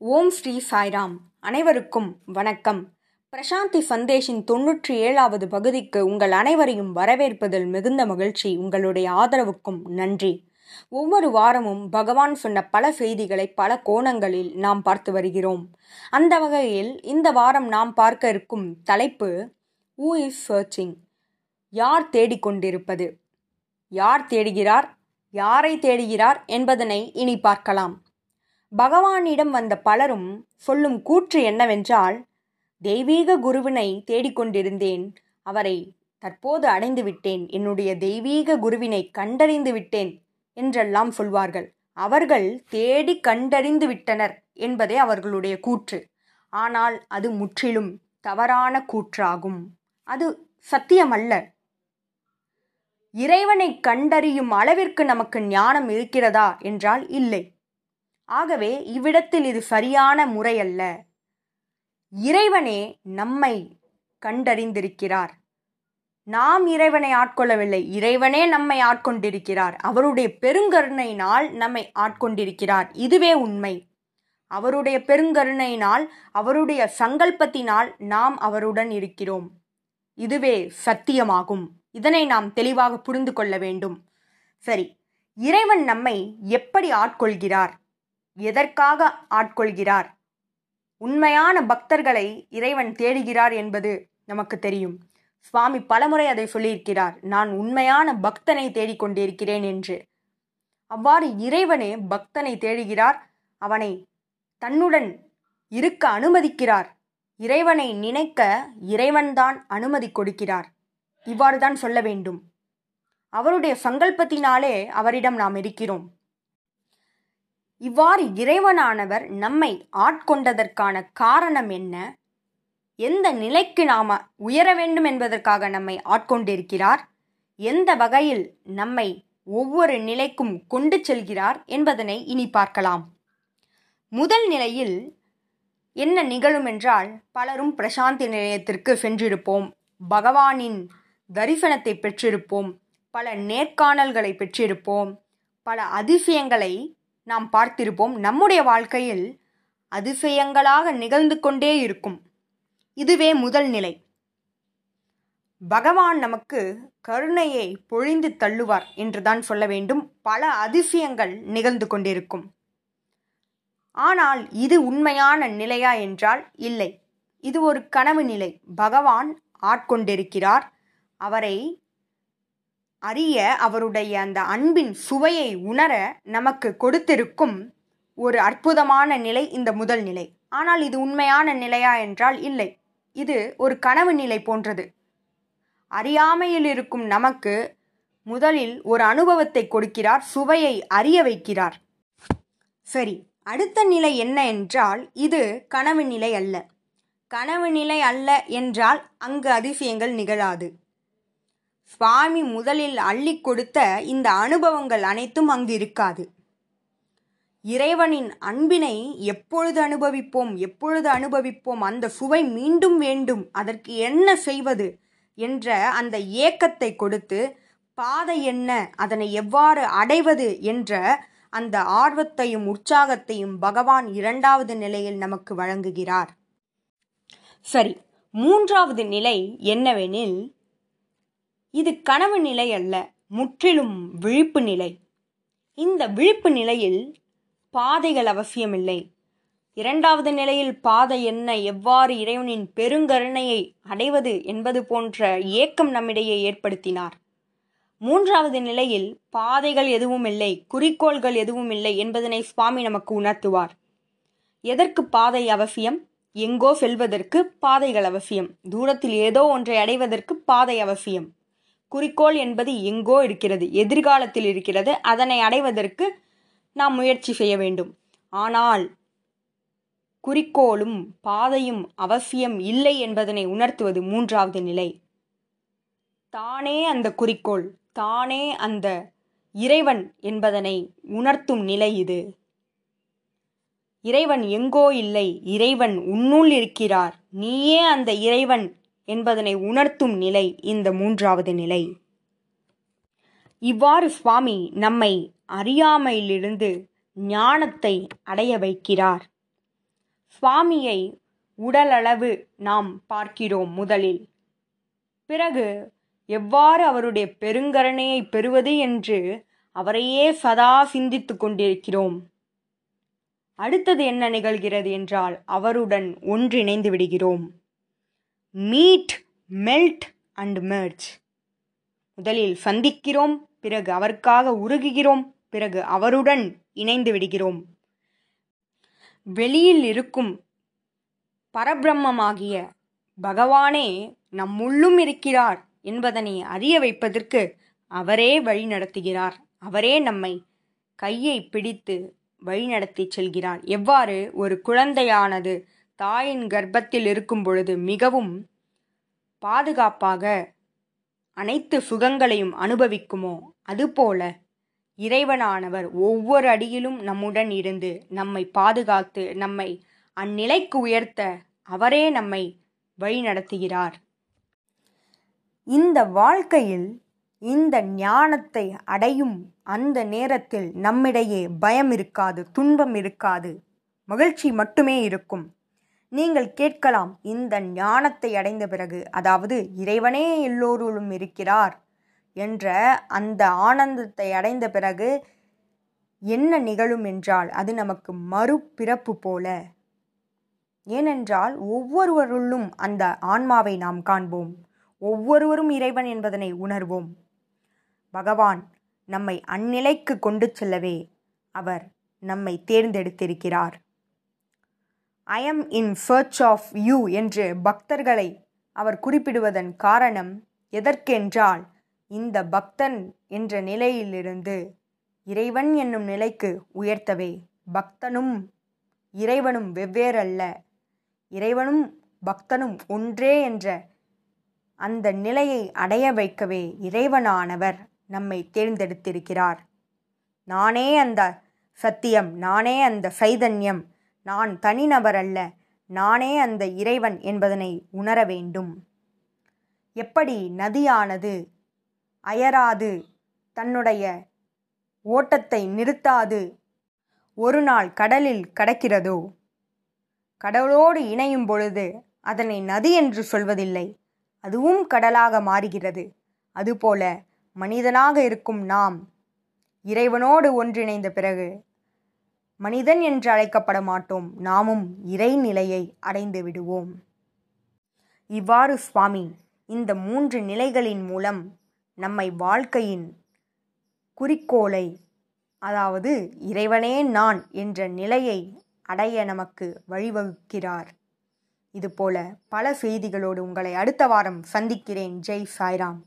ஓம் ஸ்ரீ சாய்ராம். அனைவருக்கும் வணக்கம். பிரசாந்தி சந்தேஷின் தொன்னூற்றி ஏழாவது பகுதிக்கு உங்கள் அனைவரையும் வரவேற்பதில் மிகுந்த மகிழ்ச்சி உங்களுடைய ஆதரவுக்கும் நன்றி. ஒவ்வொரு வாரமும் பகவான் சொன்ன பல செய்திகளை பல கோணங்களில் நாம் பார்த்து வருகிறோம். அந்த வகையில் இந்த வாரம் நாம் பார்க்க இருக்கும் தலைப்பு ஊ இஸ் சர்ச்சிங் யார் தேடிக்கொண்டிருப்பது? யார் தேடுகிறார்? யாரை தேடுகிறார் என்பதனை இனி பார்க்கலாம். பகவானிடம் வந்த பலரும் சொல்லும் கூற்று என்னவென்றால் தெய்வீக குருவினை தேடிக்கொண்டிருந்தேன் அவரை தற்போது அடைந்து விட்டேன் என்னுடைய தெய்வீக குருவினை கண்டறிந்து விட்டேன் என்றெல்லாம் சொல்வார்கள். அவர்கள் தேடி கண்டறிந்து விட்டனர் என்பதே அவர்களுடைய கூற்று. ஆனால் அது முற்றிலும் தவறான கூற்றாகும். அது சத்தியமல்ல. இறைவனை கண்டறியும் அளவிற்கு நமக்கு ஞானம் இருக்கிறதா என்றால் இல்லை. ஆகவே இவ்விடத்தில் இது சரியான முறையல்ல. இறைவனே நம்மை கண்டறிந்திருக்கிறார். நாம் இறைவனை ஆட்கொள்ளவில்லை. இறைவனே நம்மை ஆட்கொண்டிருக்கிறார். அவருடைய பெருங்கருணையினால் நம்மை ஆட்கொண்டிருக்கிறார். இதுவே உண்மை. அவருடைய பெருங்கருணையினால் அவருடைய சங்கல்பத்தினால் நாம் அவருடன் இருக்கிறோம். இதுவே சத்தியமாகும். இதனை நாம் தெளிவாக புரிந்து கொள்ள வேண்டும். சரி இறைவன் நம்மை எப்படி ஆட்கொள்கிறார்? எதற்காக ஆட்கொள்கிறார்? உண்மையான பக்தர்களை இறைவன் தேடுகிறார் என்பது நமக்கு தெரியும். சுவாமி பலமுறை அதை சொல்லியிருக்கிறார். நான் உண்மையான பக்தனை தேடிக்கொண்டிருக்கிறேன் என்று. அவ்வாறு இறைவனே பக்தனை தேடுகிறார். அவனை தன்னுடன் இருக்க அனுமதிக்கிறார். இறைவனை நினைக்க இறைவன்தான் அனுமதி கொடுக்கிறார். இவ்வாறு தான் சொல்ல வேண்டும். அவருடைய சங்கல்பத்தினாலே அவரிடம் நாம் இருக்கிறோம். இவ்வாறு இறைவனானவர் நம்மை ஆட்கொண்டதற்கான காரணம் என்ன? எந்த நிலைக்கு நாம் உயர வேண்டும் என்பதற்காக நம்மை ஆட்கொண்டிருக்கிறார்? எந்த வகையில் நம்மை ஒவ்வொரு நிலைக்கும் கொண்டு செல்கிறார் என்பதனை இனி பார்க்கலாம். முதல் நிலையில் என்ன நிகழும் என்றால் பலரும் பிரசாந்தி நிலையத்திற்கு சென்றிருப்போம். பகவானின் தரிசனத்தை பெற்றிருப்போம். பல நேர்காணல்களை பெற்றிருப்போம். பல அதிசயங்களை நாம் பார்த்திருப்போம் நம்முடைய வாழ்க்கையில் அதிசயங்களாக நிகழ்ந்து கொண்டே இருக்கும். இதுவே முதல் நிலை. பகவான் நமக்கு கருணையை பொழிந்து தள்ளுவார் என்றுதான் சொல்ல வேண்டும். பல அதிசயங்கள் நிகழ்ந்து கொண்டிருக்கும். ஆனால் இது உண்மையான நிலையா என்றால் இல்லை. இது ஒரு கனவு நிலை. பகவான் ஆட்கொண்டிருக்கிறார். அவரை அறிய அவருடைய அந்த அன்பின் சுவையை உணர நமக்கு கொடுத்திருக்கும் ஒரு அற்புதமான நிலை இந்த முதல் நிலை. ஆனால் இது உண்மையான நிலையா என்றால் இல்லை. இது ஒரு கனவு நிலை போன்றது. அறியாமையில் இருக்கும் நமக்கு முதலில் ஒரு அனுபவத்தை கொடுக்கிறார் சுவையை அறிய வைக்கிறார். சரி அடுத்த நிலை என்ன என்றால் இது கனவு நிலை அல்ல. கனவு நிலை அல்ல என்றால் அங்கு அதிசயங்கள் நிகழாது. சுவாமி முதலில் அள்ளி கொடுத்த இந்த அனுபவங்கள் அனைத்தும் அங்கு இருக்காது இறைவனின் அன்பினை எப்பொழுது அனுபவிப்போம் எப்பொழுது அனுபவிப்போம் அந்த சுவை மீண்டும் வேண்டும் அதற்கு என்ன செய்வது என்ற அந்த ஏக்கத்தை கொடுத்து பாதை என்ன அதனை எவ்வாறு அடைவது என்ற அந்த ஆர்வத்தையும் உற்சாகத்தையும் பகவான் இரண்டாவது நிலையில் நமக்கு வழங்குகிறார். சரி மூன்றாவது நிலை என்னவெனில் இது கனவு நிலை அல்ல முற்றிலும் விழிப்பு நிலை. இந்த விழிப்பு நிலையில் பாதைகள் அவசியமில்லை. இரண்டாவது நிலையில் பாதை என்ன எவ்வாறு இறைவனின் பெருங்கருணையை அடைவது என்பது போன்ற ஏக்கம் நம்மிடையே ஏற்படுத்தினார். மூன்றாவது நிலையில் பாதைகள் எதுவும் இல்லை குறிக்கோள்கள் எதுவும் இல்லை என்பதனை சுவாமி நமக்கு உணர்த்துவார். எதற்கு பாதை அவசியம்? எங்கோ செல்வதற்கு பாதைகள் அவசியம். தூரத்தில் ஏதோ ஒன்றை அடைவதற்கு பாதை அவசியம். குறிக்கோள் என்பது எங்கோ இருக்கிறது எதிர்காலத்தில் இருக்கிறது. அதனை அடைவதற்கு நாம் முயற்சி செய்ய வேண்டும். ஆனால் குறிக்கோளும் பாதையும் அவசியம் இல்லை என்பதனை உணர்த்துவது மூன்றாவது நிலை. தானே அந்த குறிக்கோள் தானே அந்த இறைவன் என்பதனை உணர்த்தும் நிலை இது. இறைவன் எங்கோ இல்லை இறைவன் உன்னுள் இருக்கிறார். நீயே அந்த இறைவன் என்பதனை உணர்த்தும் நிலை இந்த மூன்றாவது நிலை. இவ்வாறு சுவாமி நம்மை அறியாமையிலிருந்து ஞானத்தை அடைய வைக்கிறார். சுவாமியை உடலளவு நாம் பார்க்கிறோம் முதலில். பிறகு எவ்வாறு அவருடைய பெருங்கருணையை பெறுவது என்று அவரையே சதா சிந்தித்து கொண்டிருக்கிறோம். அடுத்தது என்ன நிகழ்கிறது என்றால் அவருடன் ஒன்றிணைந்து விடுகிறோம். மீட் மெல்ட் அண்ட் மெர்ஜ் முதலில் சந்திக்கிறோம் பிறகு அவருக்காக உருகுகிறோம் பிறகு அவருடன் இணைந்து விடுகிறோம். வெளியில் இருக்கும் பரபிரம்மமாகிய பகவானே நம்முள்ளும் இருக்கிறார் என்பதனை அறிய வைப்பதற்கு அவரே வழி நடத்துகிறார். அவரே நம்மை கையை பிடித்து வழிநடத்தி செல்கிறார். எவ்வாறு? ஒரு குழந்தையானது தாயின் கர்ப்பத்தில் இருக்கும் பொழுது மிகவும் பாதுகாப்பாக அனைத்து சுகங்களையும் அனுபவிக்குமோ? அதுபோல இறைவனானவர் ஒவ்வொரு அடியிலும் நம்முடன் இருந்து நம்மை பாதுகாத்து நம்மை அந்நிலைக்கு உயர்த்த அவரே நம்மை வழிநடத்துகிறார். இந்த வாழ்க்கையில் இந்த ஞானத்தை அடையும் அந்த நேரத்தில் நம்மிடையே பயம் இருக்காது துன்பம் இருக்காது மகிழ்ச்சி மட்டுமே இருக்கும். நீங்கள் கேட்கலாம் இந்த ஞானத்தை அடைந்த பிறகு அதாவது இறைவனே எல்லோருளும் இருக்கிறார் என்ற அந்த ஆனந்தத்தை அடைந்த பிறகு என்ன நிகழும் என்றால் அது நமக்கு மறுபிறப்பு போல. ஏனென்றால் ஒவ்வொருவருள்ளும் அந்த ஆன்மாவை நாம் காண்போம். ஒவ்வொருவரும் இறைவன் என்பதனை உணர்வோம். பகவான் நம்மை அந்நிலைக்கு கொண்டு செல்லவே அவர் நம்மை தேர்ந்தெடுத்திருக்கிறார். I'm in search of you என்று பக்தர்களை அவர் குறிப்பிடுவதன் காரணம் எதற்கென்றால் இந்த பக்தன் என்ற நிலையிலிருந்து இறைவன் என்னும் நிலைக்கு உயர்த்தவே பக்தனும் இறைவனும் வெவ்வேறல்ல. இறைவனும் பக்தனும் ஒன்றே என்ற அந்த நிலையை அடைய வைக்கவே இறைவனானவர் நம்மை தேர்ந்தெடுத்திருக்கிறார். நானே அந்த சத்தியம் நானே அந்த சைதன்யம் நான் தனிநபர் அல்ல நானே அந்த இறைவன் என்பதனை உணர வேண்டும். எப்படி நதியானது அயராது தன்னுடைய ஓட்டத்தை நிறுத்தாது ஒரு நாள் கடலில் கடக்கிறதோ? கடலோடு இணையும் பொழுது அதனை நதி என்று சொல்வதில்லை அதுவும் கடலாக மாறுகிறது. அதுபோல மனிதனாக இருக்கும் நாம் இறைவனோடு ஒன்றிணைந்த பிறகு மனிதன் என்று அழைக்கப்பட மாட்டோம் நாமும் இறைநிலையை அடைந்து விடுவோம். இவ்வாறு சுவாமி இந்த மூன்று நிலைகளின் மூலம் நம்மை வாழ்க்கையின் குறிக்கோளை அதாவது இறைவனே நான் என்ற நிலையை அடைய நமக்கு வழிவகுக்கிறார். இதுபோல பல செய்திகளோடு உங்களை அடுத்த வாரம் சந்திக்கிறேன். ஜெய் சாய்ராம்.